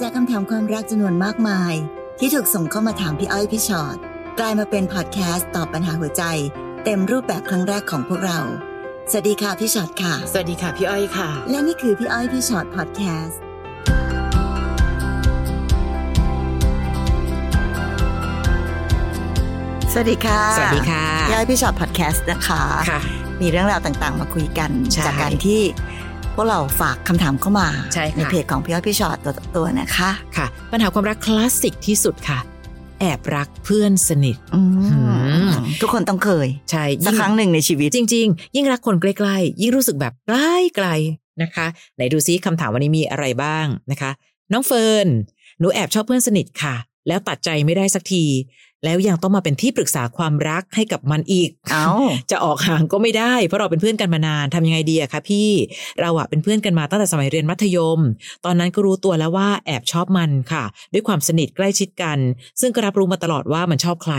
จากคำถามความรักจำนวนมากมาย ที่ถูกส่งเข้ามาถามพี่อ้อยพี่ชอ็อตกลายมาเป็นพอดแคสต์ตอบปัญหาหัวใจ เต็มรูปแบบครั้งแรกของพวกเรา สวัสดีค่ะพี่ชอ็อตค่ะ สวัสดีค่ะพี่อ้อยค่ะ และนี่คือพี่อ้อยพี่ชอ็อตพอดแคสต์สวัสดีค่ะ สวัสดีค่ะพี่อ้อยพี่ชอ็อตพอดแคสต์นะคะ ค่ะ มีเรื่องราวต่างๆ มาคุยกันใช่จากการที่ พวกเราฝากคำถามเข้ามาใช่ค่ะเพจของพี่อ้อยพี่ชอตตัวต่อตัวนะคะค่ะ ปัญหาความรักคลาสสิกที่สุดค่ะ แอบรักเพื่อนสนิทอืมหืมทุกคนต้องเคย ใช่สักยิ่งครั้งหนึ่งในชีวิตจริง ๆ ยิ่งรักคนใกล้ๆยิ่งรู้สึกแบบใกล้ไกลนะคะ ไหนดูซิคำถามวันนี้มีอะไรบ้างนะคะ น้องเฟิร์นหนูแอบชอบเพื่อนสนิทค่ะ แล้วตัดใจไม่ได้สักที แล้วยังต้องมาเป็นที่ปรึกษาความรักให้กับมันอีกเอ้าจะออกห่างก็ไม่ได้ เพราะเราเป็นเพื่อนกันมานานทำยังไงดีอะคะพี่เราอะเป็นเพื่อนกันมาตั้งแต่สมัยเรียนมัธยม ตอนนั้นก็รู้ตัวแล้วว่าแอบชอบมันค่ะ ด้วยความสนิทใกล้ชิดกัน ซึ่งก็รับรู้มาตลอดว่ามันชอบใคร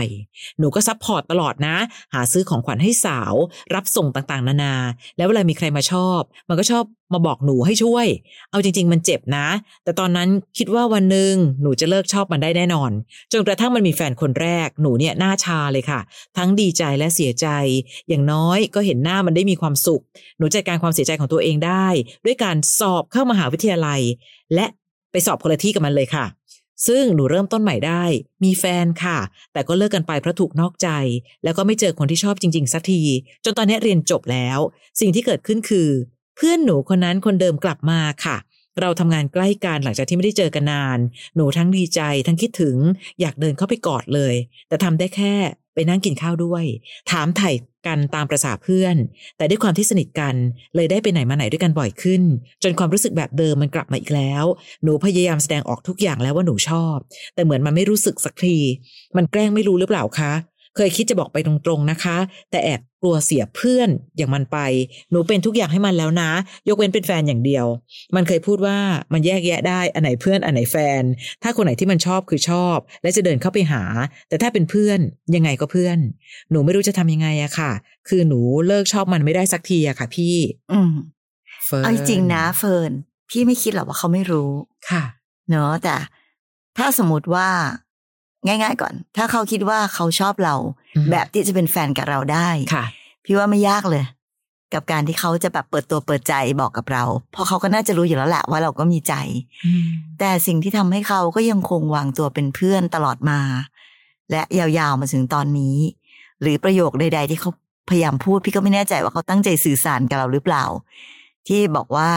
หนูก็ support ตลอดนะ หาซื้อของขวัญให้สาว รับส่งต่างๆ นานา แล้วเวลามีใครมาชอบ มันก็ชอบมาบอกหนูให้ช่วย เอาจริง ๆ มันเจ็บนะ แต่ตอนนั้นคิดว่าวันหนึ่งหนูจะเลิกชอบมันได้แน่นอน จนกระทั่งมันมีแฟนคนแรกหนูเนี่ยหน้าชาเลยค่ะ ทั้งดีใจและเสียใจ อย่างน้อยก็เห็นหน้ามันได้มีความสุข หนูจัดการความเสียใจของตัวเองได้ ด้วยการสอบเข้ามหาวิทยาลัย และไปสอบคนละที่กับมันเลยค่ะ ซึ่งหนูเริ่มต้นใหม่ได้ มีแฟนค่ะ แต่ก็เลิกกันไปเพราะถูกนอกใจ แล้วก็ไม่เจอคนที่ชอบจริง ๆ สักที จนตอนนี้เรียนจบแล้ว สิ่งที่เกิดขึ้นคือ เพื่อนหนูคนนั้นคนเดิมกลับมาค่ะ เราทำงานใกล้กันหลังจากที่ไม่ได้เจอกันนาน หนูทั้งดีใจทั้งคิดถึง อยากเดินเข้าไปกอดเลย แต่ทำได้แค่ไปนั่งกินข้าวด้วย ถามไถ่กันตามประษาเพื่อน แต่ด้วยความที่สนิทกัน เลยได้ไปไหนมาไหนด้วยกันบ่อยขึ้น จนความรู้สึกแบบเดิมมันกลับมาอีกแล้ว หนูพยายามแสดงออกทุกอย่างแล้วว่าหนูชอบ แต่เหมือนมันไม่รู้สึกสักที มันแกล้งไม่รู้หรือเปล่าคะ เคยคิดจะบอกไปตรงๆนะคะ แต่แอบกลัวเสียเพื่อนอย่างมันไป หนูเป็นทุกอย่างให้มันแล้วนะ ยกเว้นเป็นแฟนอย่างเดียว มันเคยพูดว่ามันแยกแยะได้อันไหนเพื่อนอันไหนแฟน ถ้าคนไหนที่มันชอบคือชอบ และจะเดินเข้าไปหา แต่ถ้าเป็นเพื่อนยังไงก็เพื่อน หนูไม่รู้จะทำยังไงอะค่ะ คือหนูเลิกชอบมันไม่ได้สักทีอะค่ะ พี่ อืมเฟิร์นเอาจริงๆนะเฟิร์นพี่ไม่คิดหรอกว่าเขาไม่รู้ค่ะ เนอะแต่ถ้าสมมติว่า ง่าย ๆ ก่อน ถ้าเขาคิดว่าเขาชอบเราอืมแบบที่จะเป็นแฟนกับเราได้ค่ะ พี่ว่าไม่ยากเลย กับการที่เขาจะแบบเปิดตัวเปิดใจบอกกับเรา เพราะเขาก็น่าจะรู้อยู่แล้วแหละว่าเราก็มีใจ แต่สิ่งที่ทำให้เขาก็ยังคงวางตัวเป็นเพื่อนตลอดมา และยาวๆมาถึงตอนนี้ หรือประโยคใด ๆ ที่เขาพยายามพูดพี่ก็ไม่แน่ใจว่าเขาตั้งใจสื่อสารกับเราหรือเปล่า ที่บอกว่า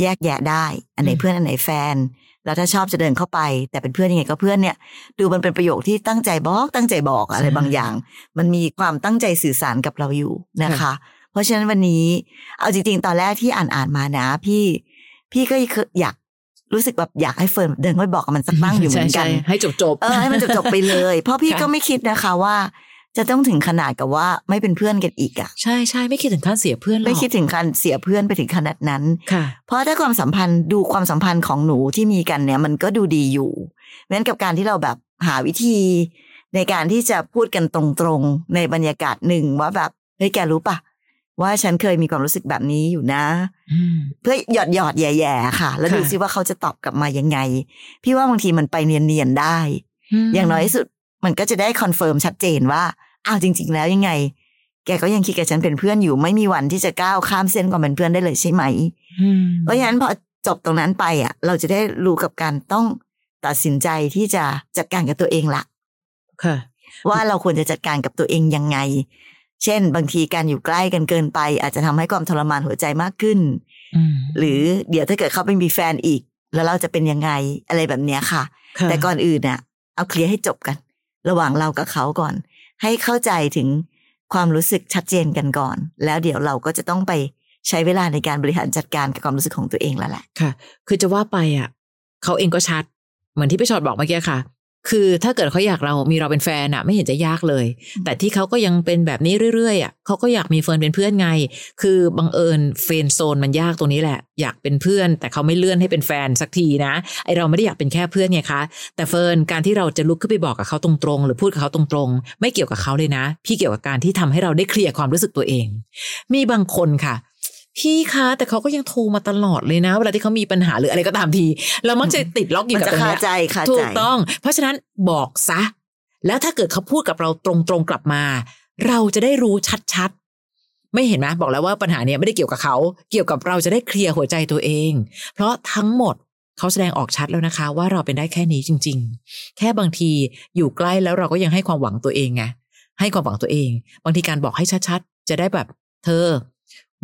แยกแยะได้ อันไหนอืมเพื่อนอันไหนแฟน แล้วถ้าชอบจะเดินเข้าไป แต่เป็นเพื่อนยังไงก็เพื่อนเนี่ย ดูมันเป็นประโยคที่ตั้งใจบอก ตั้งใจบอกอะไรบางอย่าง มันมีความตั้งใจสื่อสารกับเราอยู่นะคะ เพราะฉะนั้นวันนี้ เอาจริง ๆ ตอนแรกที่อ่านอ่านๆมานะ พี่ พี่ก็อยากรู้สึกแบบอยากให้เฟิร์นเดินไปบอกกับมันสักตั้งอยู่เหมือนกันใช่ใช่ให้จบจบๆเออให้มันจบๆไปเลย เพราะพี่ค่ะก็ไม่คิดนะคะว่า จะต้องถึงขนาดกับว่าไม่เป็นเพื่อนกันอีกอะใช่ใช่ไม่คิดถึงขั้นเสียเพื่อนหรอกไม่คิดถึงการเสียเพื่อนไปถึงขนาดนั้นค่ะ เพราะถ้าความสัมพันธ์ดูความสัมพันธ์ของหนูที่มีกันเนี่ย มันก็ดูดีอยู่เหมือนกับการที่เราแบบหาวิธี ในการที่จะพูดกันตรงๆ ในบรรยากาศหนึ่งว่าแบบเฮ้ยแกรู้ปะว่าฉันเคยมีความรู้สึกแบบนี้อยู่นะอืมเพื่อหยอดหยอดๆแหย่ๆค่ะ แล้วค่ะดูซิว่าเขาจะตอบกลับมายังไง พี่ว่าบางทีมันไปเนียนๆได้ อย่างน้อยที่สุด มันก็จะได้ confirm ชัดเจนว่าอ้าวจริง ๆ แล้วยังไง แกก็ยังคิดกับฉันเป็นเพื่อนอยู่ ไม่มีวันที่จะก้าวข้ามเส้นความเป็นเพื่อนได้เลยใช่ไหมอืมเพราะฉะนั้นพอจบตรงนั้นไปอะ เราจะได้รู้กับการต้องตัดสินใจที่จะจัดการกับตัวเองละค่ะ ว่าเราควรจะจัดการกับตัวเองยังไง เช่น บางทีการอยู่ใกล้กันเกินไป อาจจะทำให้ความทรมานหัวใจมากขึ้นอืมหรือเดี๋ยวถ้าเกิดเขาไปมีแฟนอีก แล้วเราจะเป็นยังไงอะไรแบบเนี้ยค่ะค่ะแต่ก่อนอื่นน่ะ เอาเคลียร์ให้จบกัน ระหว่างเรากับเขาก่อน ให้เข้าใจถึงความรู้สึกชัดเจนกันก่อน แล้วเดี๋ยวเราก็จะต้องไปใช้เวลาในการบริหารจัดการกับความรู้สึกของตัวเองแล้วแหละค่ะ คือจะว่าไปอะเขาเองก็ชัด เหมือนที่พี่ชอดบอกเมื่อกี้ค่ะ คือถ้าเกิดเขาอยากเรามีเราเป็นแฟนอะไม่เห็นจะยากเลย แต่ที่เขาก็ยังเป็นแบบนี้เรื่อยๆอะเขาก็อยากมีเฟิร์นเป็นเพื่อนไง คือบังเอิญเฟรนด์โซนมันยากตรงนี้แหละ อยากเป็นเพื่อน แต่เขาไม่เลื่อนให้เป็นแฟนสักทีนะไอเราไม่ได้อยากเป็นแค่เพื่อนไงคะ แต่เฟิร์นการที่เราจะลุกขึ้นไปบอกกับเขาตรงๆ หรือพูดกับเขาตรงๆ ไม่เกี่ยวกับเขาเลยนะ พี่เกี่ยวกับการที่ทำให้เราได้เคลียร์ความรู้สึกตัวเอง มีบางคนค่ะ พี่คะแต่เขาก็ยังโทรมาตลอดเลยนะ เวลาที่เขามีปัญหาหรืออะไรก็ตามที เรามักจะติดล็อกอยู่มันกับจะตรงคาเนี้ยใจคาถูใจกต้อง เพราะฉะนั้นบอกซะ แล้วถ้าเกิดเขาพูดกับเราตรงๆกลับมา เราจะได้รู้ชัดๆ ไม่เห็นไหมบอกแล้วว่าปัญหาเนี้ยไม่ได้เกี่ยวกับเขา เกี่ยวกับเราจะได้เคลียร์หัวใจตัวเอง เพราะทั้งหมดเขาแสดงออกชัดแล้วนะคะ ว่าเราเป็นได้แค่นี้จริง ๆ แค่บางทีอยู่ใกล้แล้วเราก็ยังให้ความหวังตัวเองไงให้ความหวังตัวเอง บางทีการบอกให้ชัดๆ จะได้แบบ เธอ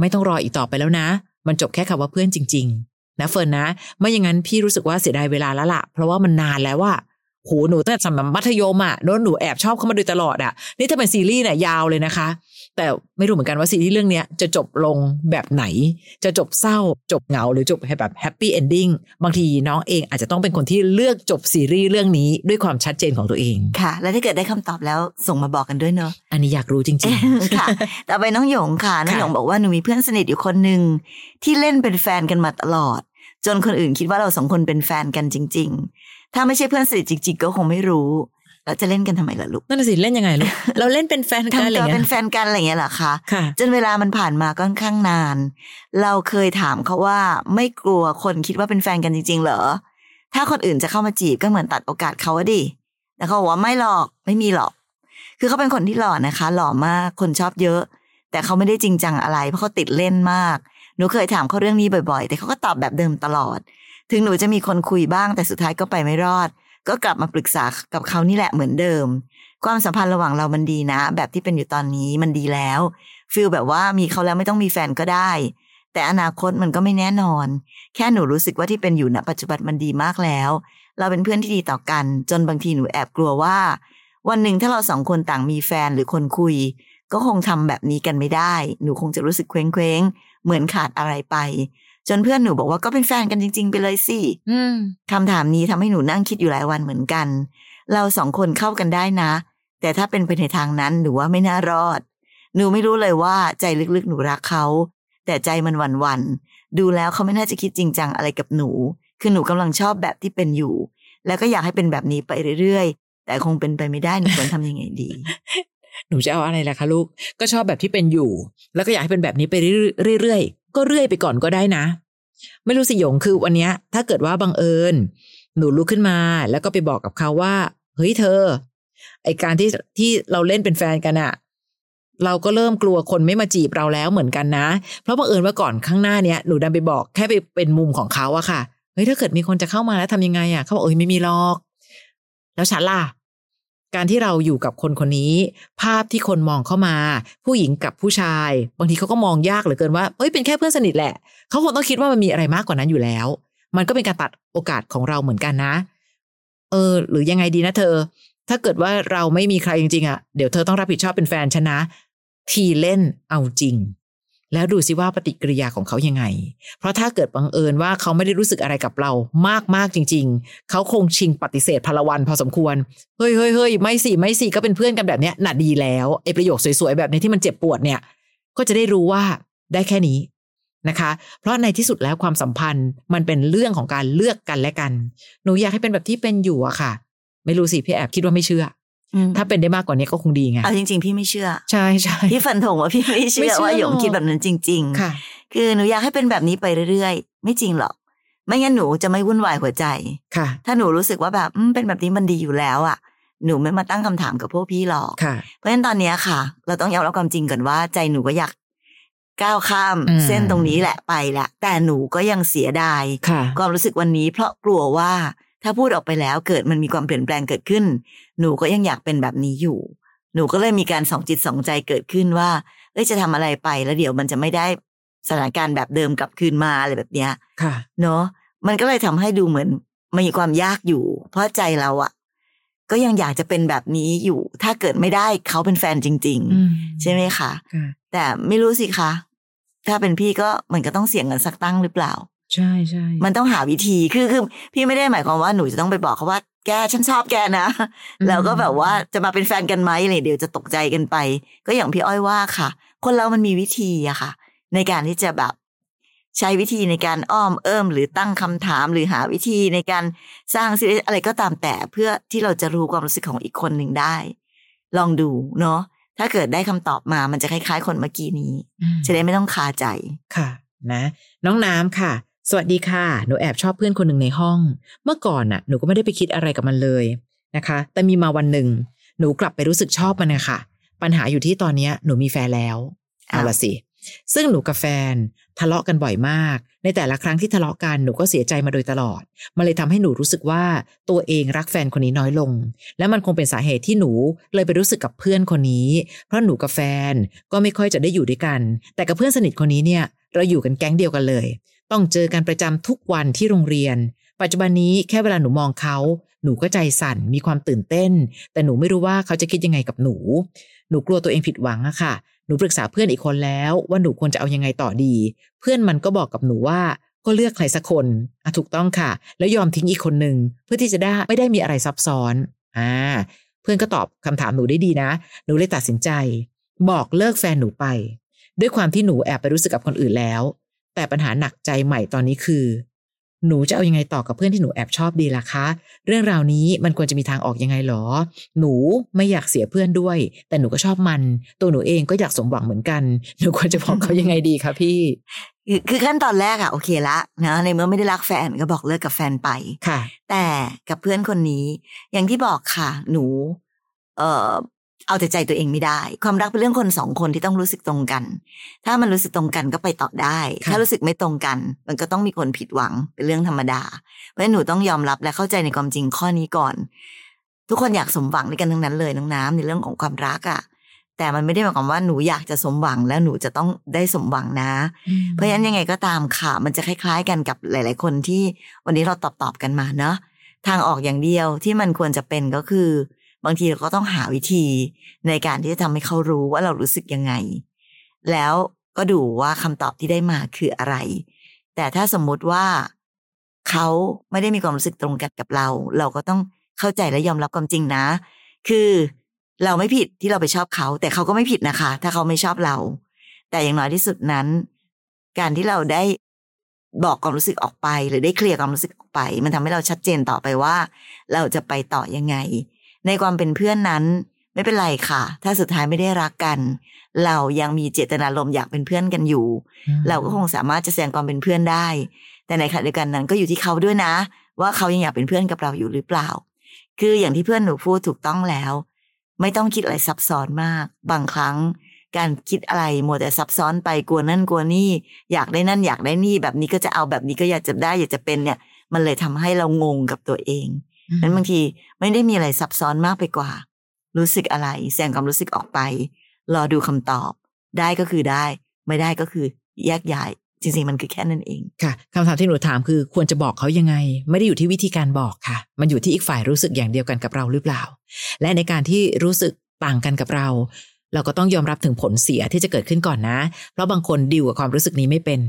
ไม่ต้องรออีกต่อไปแล้วนะ มันจบแค่คำว่าเพื่อนจริง ๆ นะเฟิร์นนะ ไม่อย่างนั้นพี่รู้สึกว่าเสียดายเวลาแล้วล่ะ เพราะว่ามันนานแล้วว่าโหหนูตั้งแต่สมัยมัธยมอะโน้นหนูแอบชอบเขามาโดยตลอดอะ นี่ถ้าเป็นซีรีส์เนี่ยยาวเลยนะคะ แต่ไม่รู้เหมือนกันว่าซีรีส์เรื่องเนี้ยจะจบลงแบบไหน จะจบเศร้า จบเหงา หรือจบแบบ happy ending บางทีน้องเองอาจจะต้องเป็นคนที่เลือกจบซีรีส์เรื่องนี้ด้วยความชัดเจนของตัวเองค่ะ แล้วถ้าเกิดได้คำตอบแล้วส่งมาบอกกันด้วยเนอะอันนี้อยากรู้จริงค่ะต่อไปน้องหยงค่ะน้องหยงบอกว่าหนูมีเพื่อนสนิทอยู่คนหนึ่งที่เล่นเป็นแฟนกันมาตลอด จนคนอื่นคิดว่าเราสองคนเป็นแฟนกันจริง ๆ ถ้าไม่ใช่เพื่อนสนิทจริง ๆ ก็คงไม่รู้ แล้วจะเล่นกันทำไมล่ะลูกๆนั่นนะสิเล่นยังไงลูกเราเล่นเป็นแฟนกันอะไรทำตัวเงี้เป็นยแฟนกันอะไรอย่างเงี้ยเหรอคะค่ะจนเวลามันผ่านมาค่อนข้างนาน เราเคยถามเขาว่าไม่กลัวคนคิดว่าเป็นแฟนกันจริง ๆ เหรอถ้าคนอื่นจะเข้ามาจีบก็เหมือนตัดโอกาสเขาอะดิแต่เขาบอกว่าไม่หรอกไม่มีหรอก คือเขาเป็นคนที่หล่อนะคะ หล่อมากคนชอบเยอะ แต่เขาไม่ได้จริงจังอะไร เพราะเขาติดเล่นมากหนูเคยถามเขาเรื่องนี้บ่อยๆ แต่เขาก็ตอบแบบเดิมตลอด ถึงหนูจะมีคนคุยบ้างแต่สุดท้ายก็ไปไม่รอด ก็กลับมาปรึกษากับเขานี่แหละเหมือนเดิม ความสัมพันธ์ระหว่างเรามันดีนะ แบบที่เป็นอยู่ตอนนี้มันดีแล้วฟีลแบบว่ามีเขาแล้วไม่ต้องมีแฟนก็ได้ แต่อนาคตมันก็ไม่แน่นอน แค่หนูรู้สึกว่าที่เป็นอยู่ณปัจจุบันมันดีมากแล้ว เราเป็นเพื่อนที่ดีต่อกัน จนบางทีหนูแอบกลัวว่า วันหนึ่งถ้าเราสองคนต่างมีแฟนหรือคนคุย ก็คงทำแบบนี้กันไม่ได้ หนูคงจะรู้สึกเคว้งเคว้งเหมือนขาดอะไรไป จนเพื่อนหนูบอกว่าก็เป็นแฟนกันจริง ๆ ไปเลยสิอืมคำถามนี้ทำให้หนูนั่งคิดอยู่หลายวันเหมือนกัน เราสองคนเข้ากันได้นะ แต่ถ้าเป็นไปในทางนั้นหนูว่าไม่น่ารอด หนูไม่รู้เลยว่าใจลึกๆหนูรักเขา แต่ใจมันหวั่นๆดูแล้วเขาไม่น่าจะคิดจริงจังอะไรกับหนู คือหนูกำลังชอบแบบที่เป็นอยู่ แล้วก็อยากให้เป็นแบบนี้ไปเรื่อยๆ แต่คงเป็นไปไม่ได้หนูควรทำยังไงดีหนูจะเอาอะไรล่ะคะลูก ก็ชอบแบบที่เป็นอยู่ แล้วก็อยากให้เป็นแบบนี้ไปเรื่อยๆ ก็เรื่อยไปก่อนก็ได้นะ ไม่รู้สิหยงคือวันนี้ถ้าเกิดว่าบังเอิญ หนูลุกขึ้นมา แล้วก็ไปบอกกับเขาว่า เฮ้ยเธอ ไอการที่ที่เราเล่นเป็นแฟนกันอะเราก็เริ่มกลัวคนไม่มาจีบเราแล้วเหมือนกันนะ เพราะบังเอิญว่าก่อนข้างหน้าเนี้ยหนูดันไปบอกแค่ไปเป็นมุมของเขาอะค่ะเฮ้ยถ้าเกิดมีคนจะเข้ามาแล้วทำยังไงอะเขาบอกเอ้ยไม่มีหรอก แล้วฉันล่ะ การที่เราอยู่กับคนคนนี้ ภาพที่คนมองเข้ามา ผู้หญิงกับผู้ชาย บางทีเขาก็มองยากเหลือเกินว่าเอ้ยเป็นแค่เพื่อนสนิทแหละเขาคงต้องคิดว่ามันมีอะไรมากกว่านั้นอยู่แล้ว มันก็เป็นการตัดโอกาสของเราเหมือนกันนะ เออ หรือยังไงดีนะเธอ ถ้าเกิดว่าเราไม่มีใครจริงๆอะเดี๋ยวเธอต้องรับผิดชอบเป็นแฟนฉันนะ ทีเล่นเอาจริง แล้วดูสิว่าปฏิกิริยาของเขายังไง เพราะถ้าเกิดบังเอิญว่าเขาไม่ได้รู้สึกอะไรกับเรามากมากๆจริง ๆ เขาคงชิงปฏิเสธพลวันพอสมควร เฮ้ยเฮ้ยเฮ้ยไม่สิไม่สิก็เป็นเพื่อนกันแบบเนี้ยน่ะดีแล้วไอประโยคสวยๆแบบนี้ที่มันเจ็บปวดเนี่ย ก็จะได้รู้ว่าได้แค่นี้นะคะ เพราะในที่สุดแล้วความสัมพันธ์มันเป็นเรื่องของการเลือกกันและกัน หนูอยากให้เป็นแบบที่เป็นอยู่อะค่ะ ไม่รู้สิพี่แอบคิดว่าไม่เชื่อ ถ้าเป็นได้มากกว่านี้ก็คงดีไงเอาจริง ๆ พี่ไม่เชื่อ ใช่ใช่พี่ฟันธงว่าพี่ไม่ไม่เชื่อเชื่อว่าหยงหรอกคิดแบบนั้นจริง ๆ ค่ะ คือหนูอยากให้เป็นแบบนี้ไปเรื่อยๆ ไม่จริงหรอก ไม่งั้นหนูจะไม่วุ่นวายหัวใจค่ะ ถ้าหนูรู้สึกว่าแบบอืมเป็นแบบนี้มันดีอยู่แล้วอะ หนูไม่มาตั้งคำถามกับพวกพี่หรอกค่ะเพราะฉะนั้นตอนเนี้ยค่ะ เราต้องยอมรับความจริงก่อนว่าใจหนูก็อยากก้าวข้ามอืมเส้นตรงนี้แหละไปแหละแต่หนูก็ยังเสียดายค่ะความรู้สึกวันนี้ เพราะกลัวว่า ถ้าพูดออกไปแล้วเกิดมันมีความเปลี่ยนแปลงเกิดขึ้น หนูก็ยังอยากเป็นแบบนี้อยู่ หนูก็เลยมีการสองจิตสองใจเกิดขึ้นว่า เอ้ยจะทำอะไรไปแล้วเดี๋ยวมันจะไม่ได้สถานการณ์แบบเดิมกลับคืนมาอะไรแบบเนี้ยค่ะ เนาะมันก็เลยทำให้ดูเหมือนมีความยากอยู่ เพราะใจเราอะก็ยังอยากจะเป็นแบบนี้อยู่ ถ้าเกิดไม่ได้เขาเป็นแฟนจริงอืมๆใช่ไหมคะค่ะแต่ไม่รู้สิคะ ถ้าเป็นพี่ก็มันก็ต้องเสี่ยงกันสักตั้งหรือเปล่า ใช่ใช่มันต้องหาวิธีคือคือพี่ไม่ได้หมายความว่าหนูจะต้องไปบอกเขาว่าแกฉันชอบแกนะแล้วก็แบบว่าจะมาเป็นแฟนกันไหมอะไรเดี๋ยวจะตกใจกันไป ก็อย่างพี่อ้อยว่าค่ะ คนเรามันมีวิธีอะค่ะ ในการที่จะแบบใช้วิธีในการอ้อมเอิมหรือตั้งคำถามหรือหาวิธีในการสร้างซีรีส์อะไรก็ตามแต่เพื่อที่เราจะรู้ความรู้สึกของอีกคนหนึ่งได้ ลองดูเนาะถ้าเกิดได้คำตอบมามันจะคล้ายๆ คนเมื่อกี้นี้อืมจะได้ไม่ต้องคาใจค่ะ นะ น้องน้ำค่ะ สวัสดีค่ะ หนูแอบชอบเพื่อนคนหนึ่งในห้อง เมื่อก่อนน่ะ หนูก็ไม่ได้ไปคิดอะไรกับมันเลยนะคะ แต่มีมาวันหนึ่ง หนูกลับไปรู้สึกชอบมันนะคะปัญหาอยู่ที่ตอนเนี้ยหนูมีแฟนแล้ว เอาอ้าวละสิ ซึ่งหนูกับแฟนทะเลาะกันบ่อยมาก ในแต่ละครั้งที่ทะเลาะกันหนูก็เสียใจมาโดยตลอด มันเลยทำให้หนูรู้สึกว่าตัวเองรักแฟนคนนี้น้อยลง และมันคงเป็นสาเหตุที่หนูเลยไปรู้สึกกับเพื่อนคนนี้ เพราะหนูกับแฟนก็ไม่ค่อยจะได้อยู่ด้วยกัน แต่กับเพื่อนสนิทคนนี้เนี่ย เราอยู่กันแก๊งเดียวกันเลย ต้องเจอกันประจำทุกวันที่โรงเรียน ปัจจุบันนี้แค่เวลาหนูมองเขา หนูก็ใจสั่นมีความตื่นเต้น แต่หนูไม่รู้ว่าเขาจะคิดยังไงกับหนู หนูกลัวตัวเองผิดหวังอะค่ะ หนูปรึกษาเพื่อนอีกคนแล้ว ว่าหนูควรจะเอายังไงต่อดี เพื่อนมันก็บอกกับหนูว่าก็เลือกใครสักคนอะถูกต้องค่ะ แล้วยอมทิ้งอีกคนหนึ่งเพื่อที่จะได้ไม่ได้มีอะไรซับซ้อนอ่าเพื่อนก็ตอบคำถามหนูได้ดีนะ หนูเลยตัดสินใจ บอกเลิกแฟนหนูไป ด้วยความที่หนูแอบไปรู้สึกกับคนอื่นแล้ว แต่ปัญหาหนักใจใหม่ตอนนี้คือ หนูจะเอายังไงต่อกับเพื่อนที่หนูแอบชอบดีล่ะคะ เรื่องราวนี้มันควรจะมีทางออกยังไงหรอ หนูไม่อยากเสียเพื่อนด้วย แต่หนูก็ชอบมัน ตัวหนูเองก็อยากสมหวังเหมือนกัน หนูควรจะบอกเขายังไงดีคะพี่ คือคือขั้นตอนแรกอะโอเคละนะในเมื่อไม่ได้รักแฟนก็บอกเลิกกับแฟนไปค่ะ แต่กับเพื่อนคนนี้ อย่างที่บอกค่ะ หนู เอ่อ เอาแต่ใจตัวเองไม่ได้ ความรักเป็นเรื่องคนสองคนที่ต้องรู้สึกตรงกัน ถ้ามันรู้สึกตรงกันก็ไปต่อได้ค่ะถ้ารู้สึกไม่ตรงกัน มันก็ต้องมีคนผิดหวังเป็นเรื่องธรรมดา เพราะฉะนั้นหนูต้องยอมรับและเข้าใจในความจริงข้อนี้ก่อน ทุกคนอยากสมหวังในกันทั้งนั้นเลยน้องน้ำในเรื่องของความรักอะ่ะแต่มันไม่ได้หมายความว่าหนูอยากจะสมหวังแล้วหนูจะต้องได้สมหวังนะ เพราะฉะนั้นยังไงก็ตามค่ะ มันจะคล้าย ๆ กันกับหลาย ๆ คนที่วันนี้เราตอบตอบๆกันมาเนาะทางออกอย่างเดียวที่มันควรจะเป็นก็คือ บางทีเราก็ต้องหาวิธีในการที่จะทำให้เขารู้ว่าเรารู้สึกยังไง แล้วก็ดูว่าคำตอบที่ได้มาคืออะไร แต่ถ้าสมมุติว่าเขาไม่ได้มีความรู้สึกตรงกันกับเรา เราก็ต้องเข้าใจและยอมรับความจริงนะ คือเราไม่ผิดที่เราไปชอบเขา แต่เขาก็ไม่ผิดนะคะ ถ้าเขาไม่ชอบเรา แต่อย่างน้อยที่สุดนั้น การที่เราได้บอกความรู้สึกออกไป หรือได้เคลียร์ความรู้สึกออกไป มันทำให้เราชัดเจนต่อไปว่า เราจะไปต่อยังไง ในความเป็นเพื่อนนั้น ไม่เป็นไรค่ะ ถ้าสุดท้ายไม่ได้รักกัน เรายังมีเจตนารมณ์อยากเป็นเพื่อนกันอยู่ เราก็คงสามารถจะแสดงความเป็นเพื่อนได้ แต่ในขณะเดียวกันนั้นก็อยู่ที่เขาด้วยนะ ว่าเขายังอยากเป็นเพื่อนกับเราอยู่หรือเปล่า คืออย่างที่เพื่อนหนูพูดถูกต้องแล้ว ไม่ต้องคิดอะไรซับซ้อนมาก บางครั้งการคิดอะไรมัวแต่ซับซ้อนไปกลัวนั่นกลัวนี่ อยากได้นั่นอยากได้นี่ แบบนี้ก็จะเอาแบบนี้ก็อยากจะได้อยากจะเป็นเนี่ย มันเลยทำให้เรางงกับตัวเอง นั้นบางทีไม่ได้มีอะไรซับซ้อนมากไปกว่า รู้สึกอะไร แสดงความรู้สึกออกไป รอดูคำตอบ ได้ก็คือได้ ไม่ได้ก็คือแยกย้ายจริงๆมันคือแค่นั้นเองค่ะคำถามที่หนูถามคือควรจะบอกเขายังไง ไม่ได้อยู่ที่วิธีการบอกค่ะ มันอยู่ที่อีกฝ่ายรู้สึกอย่างเดียวกันกับเราหรือเปล่า และในการที่รู้สึกต่างกันกับเรา เราก็ต้องยอมรับถึงผลเสียที่จะเกิดขึ้นก่อนนะ เพราะบางคนดิวกับความรู้สึกนี้ไม่เป็น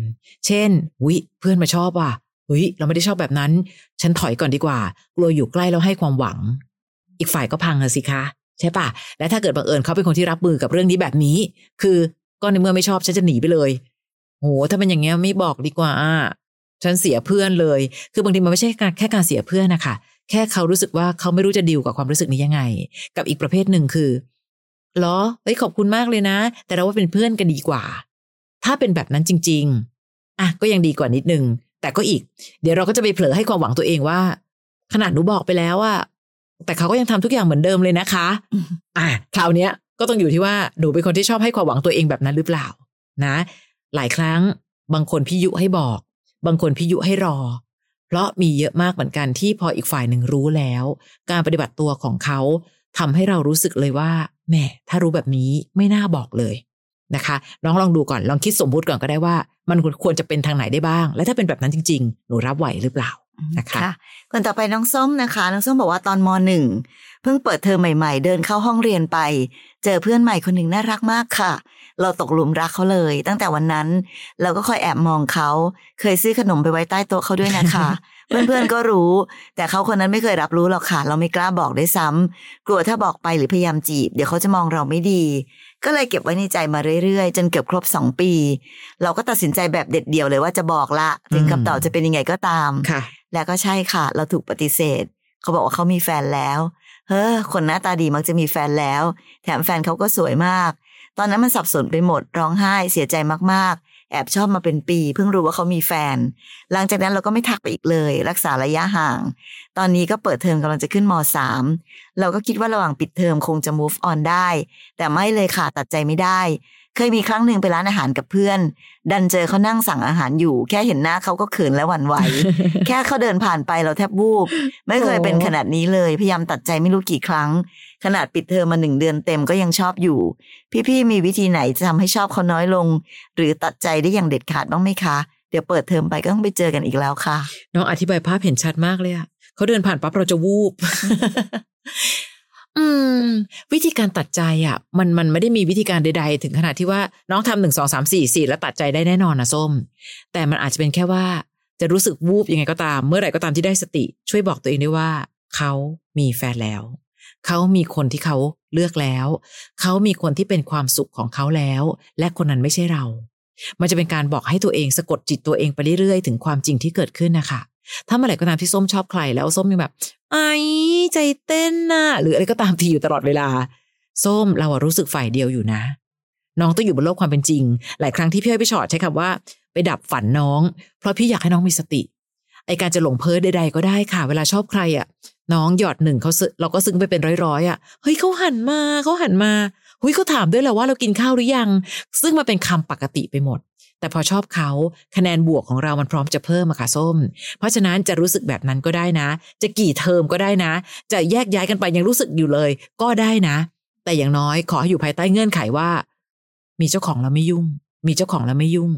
เช่น วิเพื่อนมาชอบว่ะ เฮ้ยเราไม่ได้ชอบแบบนั้น ฉันถอยก่อนดีกว่า กลัวอยู่ใกล้แล้วให้ความหวัง อีกฝ่ายก็พังอะสิคะ ใช่ปะและถ้าเกิดบังเอิญเขาเป็นคนที่รับมือกับเรื่องนี้แบบนี้ คือก็ในเมื่อไม่ชอบฉันจะหนีไปเลยโหถ้าเป็นอย่างเงี้ยไม่บอกดีกว่าฉันเสียเพื่อนเลย คือบางทีมันไม่ใช่การแค่การเสียเพื่อนนะคะแค่เขารู้สึกว่าเขาไม่รู้จะดีลกับความรู้สึกนี้ยังไง กับอีกประเภทหนึ่งคือหรอเฮ้ยขอบคุณมากเลยนะ แต่เราว่าเป็นเพื่อนกันดีกว่า ถ้าเป็นแบบนั้นจริง ๆ อะก็ยังดีกว่านิดนึง แต่ก็อีก เดี๋ยวเราก็จะไปเผลอให้ความหวังตัวเองว่า ขนาดหนูบอกไปแล้วอะแต่เขาก็ยังทำทุกอย่างเหมือนเดิมเลยนะคะ อะคราวเนี้ยก็ต้องอยู่ที่ว่าหนูเป็นคนที่ชอบให้ความหวังตัวเองแบบนั้นหรือเปล่า นะ หลายครั้งบางคนพี่ยุให้บอก บางคนพี่ยุให้รอ เพราะมีเยอะมากเหมือนกันที่พออีกฝ่ายหนึ่งรู้แล้ว การปฏิบัติตัวของเขาทำให้เรารู้สึกเลยว่าแหมถ้ารู้แบบนี้ไม่น่าบอกเลย นะคะน้องลองดูก่อนลองคิดสมมุติก่อนก็ได้ว่า มันควรจะเป็นทางไหนได้บ้าง และถ้าเป็นแบบนั้นจริง ๆ หนูรับไหวหรือเปล่านะคะคนต่อไปน้องส้มนะคะ น้องส้มบอกว่าตอนมหนึ่งเพิ่งเปิดเทอมใหม่ ๆ เดินเข้าห้องเรียนไป เจอเพื่อนใหม่คนหนึ่งน่ารักมากค่ะ เราตกหลุมรักเขาเลย ตั้งแต่วันนั้น เราก็คอยแอบมองเขา เคยซื้อขนมไปไว้ใต้โต๊ะเขาด้วยนะคะ เพื่อนๆก็รู้ แต่เขาคนนั้นไม่เคยรับรู้หรอกค่ะ เราไม่กล้าบอกได้วยซ้ำกลัวถ้าบอกไปหรือพยายามจีบ เดี๋ยวเขาจะมองเราไม่ดี ก็เลยเก็บไว้ในใจมาเรื่อยๆ จนเกือบครบสองปี เราก็ตัดสินใจแบบเด็ดเดี่ยวเลยว่าจะบอกละ ถึงคำตอบจะเป็นยังไงก็ตามค่ะ แล้วก็ใช่ค่ะ เราถูกปฏิเสธ เขาบอกว่าเขามีแฟนแล้ว เฮ้อคนหน้าตาดีมักจะมีแฟนแล้ว แถมแฟนเขาก็สวยมาก ตอนนั้นมันสับสนไปหมดร้องไห้เสียใจมากๆ แอบชอบมาเป็นปี เพิ่งรู้ว่าเขามีแฟน หลังจากนั้นเราก็ไม่ทักไปอีกเลย รักษาระยะห่าง ตอนนี้ก็เปิดเทอมกำลังจะขึ้นมสามเราก็คิดว่าระหว่างปิดเทอมคงจะ move on ได้ แต่ไม่เลยค่ะตัดใจไม่ได้ เคยมีครั้งหนึ่งไปร้านอาหารกับเพื่อน ดันเจอเขานั่งสั่งอาหารอยู่ แค่เห็นหน้าเขาก็เขินและหวั่นไหว แค่เขาเดินผ่านไปเราแทบวูบ ไม่เคยเป็นขนาดนี้เลย พยายามตัดใจไม่รู้กี่ครั้ง ขนาดปิดเทอมมาหนึ่งเดือนเต็มก็ยังชอบอยู่ พี่ๆมีวิธีไหนจะทำให้ชอบเขาน้อยลง หรือตัดใจได้อย่างเด็ดขาดบ้างไหมคะเดี๋ยวเปิดเทอมไปก็ต้องไปเจอกันอีกแล้วค่ะ น้องอธิบายภาพเห็นชัดมากเลยอะเขาเดินผ่านปั๊บเราจะวูบ อืม วิธีการตัดใจอะ มันมันไม่ได้มีวิธีการใด ๆ ถึงขนาดที่ว่าน้องทำหนึ่งสองสามสี่สี่แล้วตัดใจได้แน่นอนนะส้ม แต่มันอาจจะเป็นแค่ว่า จะรู้สึกวูบยังไงก็ตาม เมื่อไหร่ก็ตามที่ได้สติ ช่วยบอกตัวเองได้ว่า เขามีแฟนแล้ว เขามีคนที่เขาเลือกแล้ว เขามีคนที่เป็นความสุขของเขาแล้ว และคนนั้นไม่ใช่เรา มันจะเป็นการบอกให้ตัวเองสะกดจิตตัวเองไปเรื่อยๆถึงความจริงที่เกิดขึ้นนะคะ ถ้าเมื่อไหร่ก็ตามที่ส้มชอบใครแล้วส้มยังแบบ ไอ้ใจเต้นน่ะหรืออะไรก็ตามทีอยู่ตลอดเวลา ส้มเราอะรู้สึกฝ่ายเดียวอยู่นะ น้องต้องอยู่บนโลกความเป็นจริง หลายครั้งที่พี่อ้อยพี่ชอตใช้คำว่าไปดับฝันน้อง เพราะพี่อยากให้น้องมีสติไอการจะหลงเพ้อใดๆก็ได้ค่ะ เวลาชอบใครอะ น้องหยอดหนึ่งเขาซึ้งเราก็ซึ้งไปเป็นร้อยๆอะเฮ้ยเขาหันมาเขาหันมาเฮ้ยเขาถามด้วยแหละว่าเรากินข้าวหรือยัง ซึ่งมันเป็นคำปกติไปหมด แต่พอชอบเขาคะแนนบวกของเรามันพร้อมจะเพิ่มอะค่ะส้ม เพราะฉะนั้นจะรู้สึกแบบนั้นก็ได้นะ จะกี่เทอมก็ได้นะ จะแยกย้ายกันไปยังรู้สึกอยู่เลย ก็ได้นะ แต่อย่างน้อยขอให้อยู่ภายใต้เงื่อนไขว่า มีเจ้าของแล้วไม่ยุ่ง มีเจ้าของแล้วไม่ยุ่ง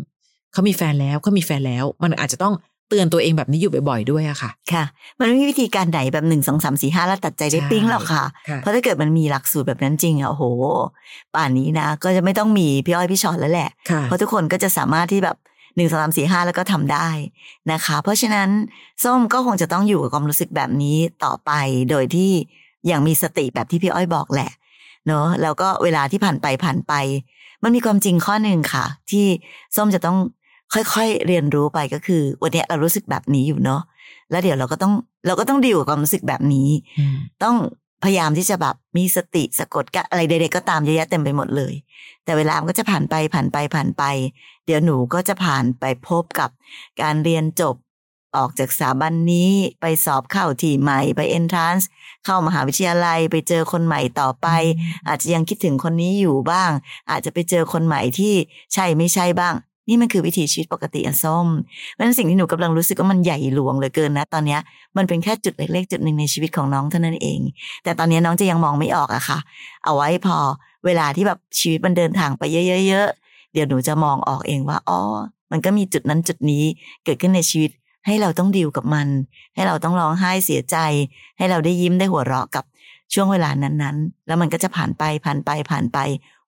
เขามีแฟนแล้วเขามีแฟนแล้ว มันอาจจะต้อง เตือนตัวเองแบบนี้อยู่บ่อยๆด้วยอะค่ะ ค่ะ มันไม่มีวิธีการไหนแบบหนึ่งสองสามสี่ห้าแล้วตัดใจได้ใช่ปิ้งหรอกค่ะค่ะ เพราะถ้าเกิดมันมีหลักสูตรแบบนั้นจริงอะโอ้โห ป่านนี้นะ ก็จะไม่ต้องมีพี่อ้อยพี่ชอตแล้วแหละค่ะเพราะทุกคนก็จะสามารถที่แบบหนึ่งสองสามสี่ห้าแล้วก็ทำได้นะคะ เพราะฉะนั้นส้มก็คงจะต้องอยู่กับความรู้สึกแบบนี้ต่อไปโดยที่อย่างมีสติแบบที่พี่อ้อยบอกแหละเนอะแล้วก็เวลาที่ผ่านไปผ่านไป มันมีความจริงข้อหนึ่งค่ะ ที่ส้มจะต้อง ค่อยๆเรียนรู้ไปก็คือ วันเนี้ยเรารู้สึกแบบนี้อยู่เนาะแล้วเดี๋ยวเราก็ต้องเราก็ต้องดีลกับความรู้สึกแบบนี้อืมต้องพยายามที่จะแบบมีสติสะกดกะอะไรใดๆก็ตามเยอะแยะเต็มไปหมดเลย แต่เวลามันก็จะผ่านไปผ่านไปผ่านไป เดี๋ยวหนูก็จะผ่านไปพบกับการเรียนจบออกจากสถาบันนี้ไปสอบเข้าที่ใหม่ไปเอนทรานซ์เข้ามหาวิทยาลัยไปเจอคนใหม่ต่อไป อาจจะยังคิดถึงคนนี้อยู่บ้าง อาจจะไปเจอคนใหม่ที่ใช่ไม่ใช่บ้าง นี่มันคือวิถีชีวิตปกติอันส้มเพราะฉะนั้นสิ่งที่หนูกำลังรู้สึกว่ามันใหญ่หลวงเหลือเกินนะ ตอนนี้มันเป็นแค่จุดเล็กๆจุดหนึ่งในชีวิตของน้องเท่านั้นเอง แต่ตอนนี้น้องจะยังมองไม่ออกอะค่ะ เอาไว้พอเวลาที่แบบชีวิตมันเดินทางไปเยอะๆเดี๋ยวหนูจะมองออกเองว่าอ๋อมันก็มีจุดนั้นจุดนี้เกิดขึ้นในชีวิต ให้เราต้องดีลกับมัน ให้เราต้องร้องไห้เสียใจ ให้เราได้ยิ้มได้หัวเราะกับช่วงเวลานั้นๆ แล้วมันก็จะผ่านไปผ่านไปผ่านไป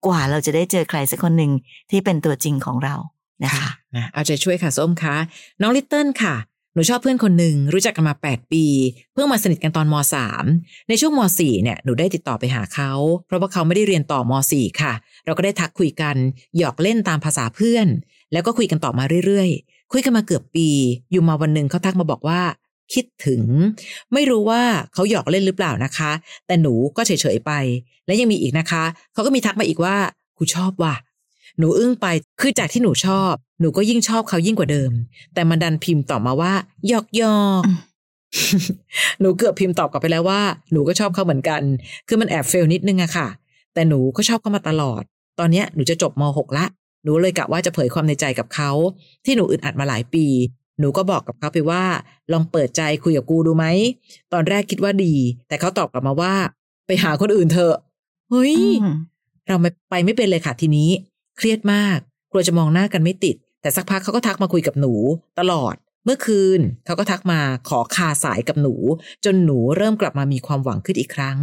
กว่าเราจะได้เจอใครสักคนหนึ่งที่เป็นตัวจริงของเรา นะคะนะเอาใจช่วยค่ะส้มคะน้องลิตเติ้ลค่ะ หนูชอบเพื่อนคนหนึ่งรู้จักกันมา 8 ปี เพิ่งมาสนิทกันตอนม .3 ในช่วงม .4 เนี่ยหนูได้ติดต่อไปหาเขา เพราะว่าเขาไม่ได้เรียนต่อม .4 ค่ะ เราก็ได้ทักคุยกันหยอกเล่นตามภาษาเพื่อน แล้วก็คุยกันต่อมาเรื่อยๆ คุยกันมาเกือบปี อยู่มาวันหนึ่งเขาทักมาบอกว่าคิดถึง ไม่รู้ว่าเขาหยอกเล่นหรือเปล่านะคะ แต่หนูก็เฉยๆไป และยังมีอีกนะคะ เขาก็มีทักมาอีกว่ากูชอบว่ะ หนูอึ้งไปคือจากที่หนูชอบ หนูก็ยิ่งชอบเขายิ่งกว่าเดิม แต่มันดันพิมพ์ตอบมาว่าหยอกหยอกอืมหนูเกือบพิมพ์ตอบกลับไปแล้วว่า หนูก็ชอบเขาเหมือนกัน คือมันแอบเฟลนิดนึงอะค่ะ แต่หนูก็ชอบเขามาตลอด ตอนเนี้ยหนูจะจบม .6 ละ หนูเลยกะว่าจะเผยความในใจกับเขา ที่หนูอึดอัดมาหลายปี หนูก็บอกกับเขาไปว่า ลองเปิดใจคุยกับกูดูไหม ตอนแรกคิดว่าดี แต่เขาตอบกลับมาว่า ไปหาคนอื่นเถอะ เฮ้ยอืมเราไม่ไปไม่เป็นเลยค่ะทีนี้ เครียดมาก กลัวจะมองหน้ากันไม่ติด แต่สักพักเขาก็ทักมาคุยกับหนู ตลอด เมื่อคืนเขาก็ทักมาขอคาสายกับหนู จนหนูเริ่มกลับมามีความหวังขึ้นอีกครั้ง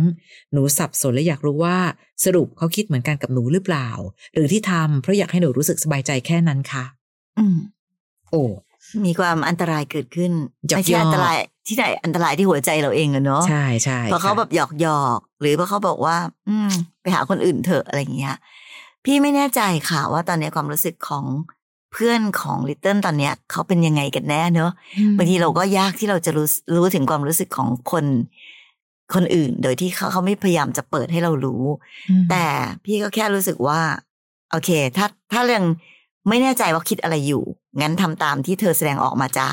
หนูสับสนและอยากรู้ว่าสรุปเขาคิดเหมือนกันกับหนูหรือเปล่า หรือที่ทำเพราะอยากให้หนูรู้สึกสบายใจแค่นั้นค่ะ อืม โอ้มีความอันตรายเกิดขึ้นหยอกไม่ใช่หยอกอันตรายที่ไหนอันตรายที่หัวใจเราเองอะเนาะใช่ใช่พอเขาค่ะแบบหยอกหยอกๆหรือพอเขาบอกว่า อืม ไปหาคนอื่นเถอะอะไรอย่างเงี้ย พี่ไม่แน่ใจค่ะว่าตอนนี้ความรู้สึกของเพื่อนของลิตเติ้ลตอนเนี้ยเขาเป็นยังไงกันแน่เนอะอืมบางทีเราก็ยากที่เราจะรู้รู้ถึงความรู้สึกของคนคนอื่น โดยที่เขาเขาไม่พยายามจะเปิดให้เรารู้ แต่พี่ก็แค่รู้สึกว่า โอเค ถ้าถ้าเรื่องไม่แน่ใจว่าคิดอะไรอยู่ งั้นทำตามที่เธอแสดงออกมาจ้า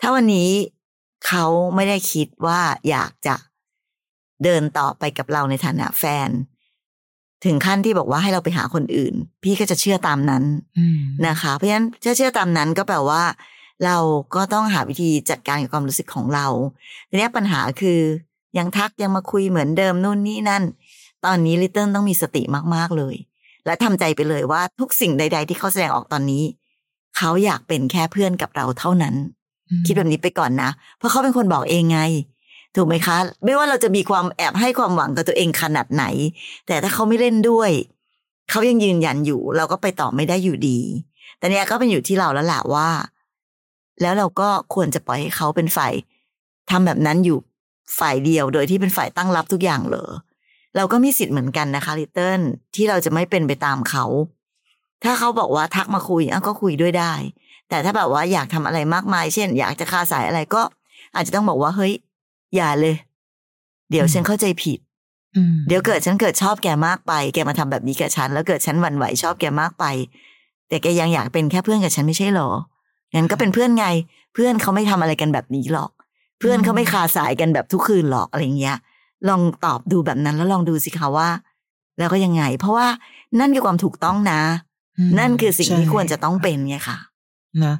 ถ้าวันนี้เขาไม่ได้คิดว่าอยากจะเดินต่อไปกับเราในฐานะแฟน ถึงขั้นที่บอกว่าให้เราไปหาคนอื่น พี่ก็จะเชื่อตามนั้นนะคะ เพราะฉะนั้นถ้าเชื่อตามนั้นก็แปลว่า เราก็ต้องหาวิธีจัดการกับความรู้สึกของเราทีนี้ปัญหาคือยังทักยังมาคุยเหมือนเดิมนู่นนี่นั่น ตอนนี้ลิตเติ้ลต้องมีสติมากๆเลย และทำใจไปเลยว่าทุกสิ่งใด ๆ ที่เขาแสดงออกตอนนี้ เขาอยากเป็นแค่เพื่อนกับเราเท่านั้น คิดแบบนี้ไปก่อนนะ เพราะเขาเป็นคนบอกเองไง ถูกไหมคะ ไม่ว่าเราจะมีความแอบให้ความหวังกับตัวเองขนาดไหน แต่ถ้าเขาไม่เล่นด้วย เขายังยืนยันอยู่ เราก็ไปต่อไม่ได้อยู่ดี แต่เนี้ยก็เป็นอยู่ที่เราแล้วแหละว่า แล้วเราก็ควรจะปล่อยให้เขาเป็นฝ่ายทำแบบนั้นอยู่ฝ่ายเดียวโดยที่เป็นฝ่ายตั้งรับทุกอย่างเลยเราก็มีสิทธิ์เหมือนกันนะคะลิตเติ้ลที่เราจะไม่เป็นไปตามเขา ถ้าเขาบอกว่าทักมาคุยอะก็คุยด้วยได้ แต่ถ้าแบบว่าอยากทำอะไรมากมาย เช่น อยากจะคาสายอะไรก็ อาจจะต้องบอกว่าเฮ้ย อย่าเลย เดี๋ยวฉันเข้าใจผิดเดี๋ยวเกิดฉันเกิดชอบแกมากไป แกมาทำแบบนี้กับฉัน แล้วเกิดฉันหวั่นไหวชอบแกมากไป แต่แกยังอยากเป็นแค่เพื่อนกับฉันไม่ใช่หรองั้นก็เป็นเพื่อนไง เพื่อนเขาไม่ทำอะไรกันแบบนี้หรอก เพื่อนเขาไม่คาสายกันแบบทุกคืนหรอกอะไรเงี้ย ลองตอบดูแบบนั้นแล้วลองดูสิคะว่า แล้วก็ยังไง เพราะว่านั่นคือความถูกต้องนะ นั่นคือสิ่งที่ควรจะต้องเป็นไงค่ะนะ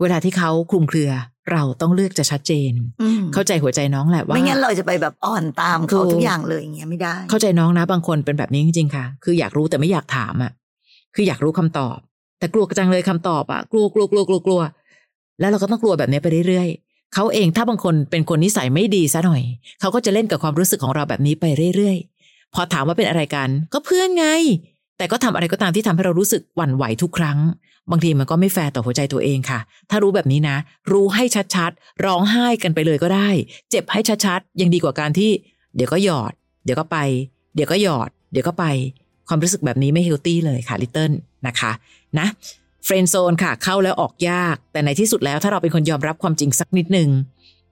เวลาที่เขาคลุมเครือ เราต้องเลือกจะชัดเจน เข้าใจหัวใจน้องแหละว่า ไม่งั้นเราจะไปแบบอ่อนตามเขาทุกอย่างเลยอย่างเงี้ยไม่ได้ เข้าใจน้องนะบางคนเป็นแบบนี้จริงๆค่ะ คืออยากรู้แต่ไม่อยากถามอะ คืออยากรู้คำตอบ แต่กลัวกระจังเลยคำตอบอะ กลัวกลัวกลัวกลัวกลัว แล้วเราก็ต้องกลัวแบบนี้ไปเรื่อยเขาเองถ้าบางคนเป็นคนนิสัยไม่ดีซะหน่อย เขาก็จะเล่นกับความรู้สึกของเราแบบนี้ไปเรื่อยๆ พอถามว่าเป็นอะไรกัน ก็เพื่อนไง แต่ก็ทำอะไรก็ตามที่ทำให้เรารู้สึกหวั่นไหวทุกครั้ง บางทีมันก็ไม่แฟร์ต่อหัวใจตัวเองค่ะ ถ้ารู้แบบนี้นะ รู้ให้ชัดๆ ร้องไห้กันไปเลยก็ได้ เจ็บให้ชัดๆ ยังดีกว่าการที่ เดี๋ยวก็หยอด เดี๋ยวก็ไป เดี๋ยวก็หยอด เดี๋ยวก็ไป ความรู้สึกแบบนี้ไม่ healthy เลยค่ะลิตเติ้ลนะคะนะ friend zone ค่ะเข้าแล้วออกยาก แต่ในที่สุดแล้วถ้าเราเป็นคนยอมรับความจริงสักนิดหนึ่ง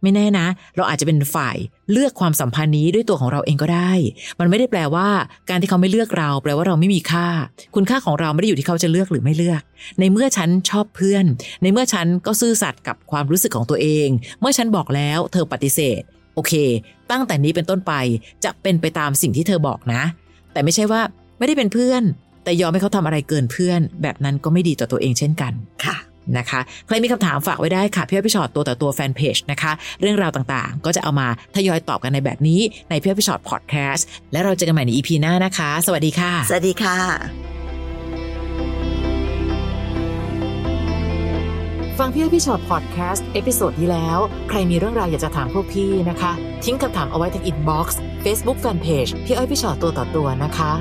ไม่แน่นะ เราอาจจะเป็นฝ่ายเลือกความสัมพันธ์นี้ด้วยตัวของเราเองก็ได้ มันไม่ได้แปลว่า การที่เขาไม่เลือกเรา แปลว่าเราไม่มีค่า คุณค่าของเราไม่ได้อยู่ที่เขาจะเลือกหรือไม่เลือก ในเมื่อฉันชอบเพื่อน ในเมื่อฉันก็ซื่อสัตย์กับความรู้สึกของตัวเอง เมื่อฉันบอกแล้ว เธอปฏิเสธ โอเค ตั้งแต่นี้เป็นต้นไปจะเป็นไปตามสิ่งที่เธอบอกนะ แต่ไม่ใช่ว่าไม่ได้เป็นเพื่อน แต่ยอมให้เขาทำอะไรเกินเพื่อน แบบนั้นก็ไม่ดีต่อตัวเองเช่นกันค่ะ นะคะใครมีคำถามฝากไว้ได้ค่ะพี่อ้อยพี่ฉอดตัวต่อตัว fan page นะคะ เรื่องราวต่างๆ ก็จะเอามาทยอยตอบกันในแบบนี้ในพี่อ้อยพี่ฉอดพอดแคสต์และเราเจอกันใหม่ใน EP หน้านะคะ สวัสดีค่ะ สวัสดีค่ะ ฟังพี่อ้อยพี่ฉอดพอดแคสต์ episode ที่แล้ว ใครมีเรื่องราวอยากจะถามพวกพี่นะคะ ทิ้งคำถามเอาไว้ที่ inbox เฟซบุ๊ก fan page พี่อ้อยพี่ฉอดตัวต่อตัวนะคะ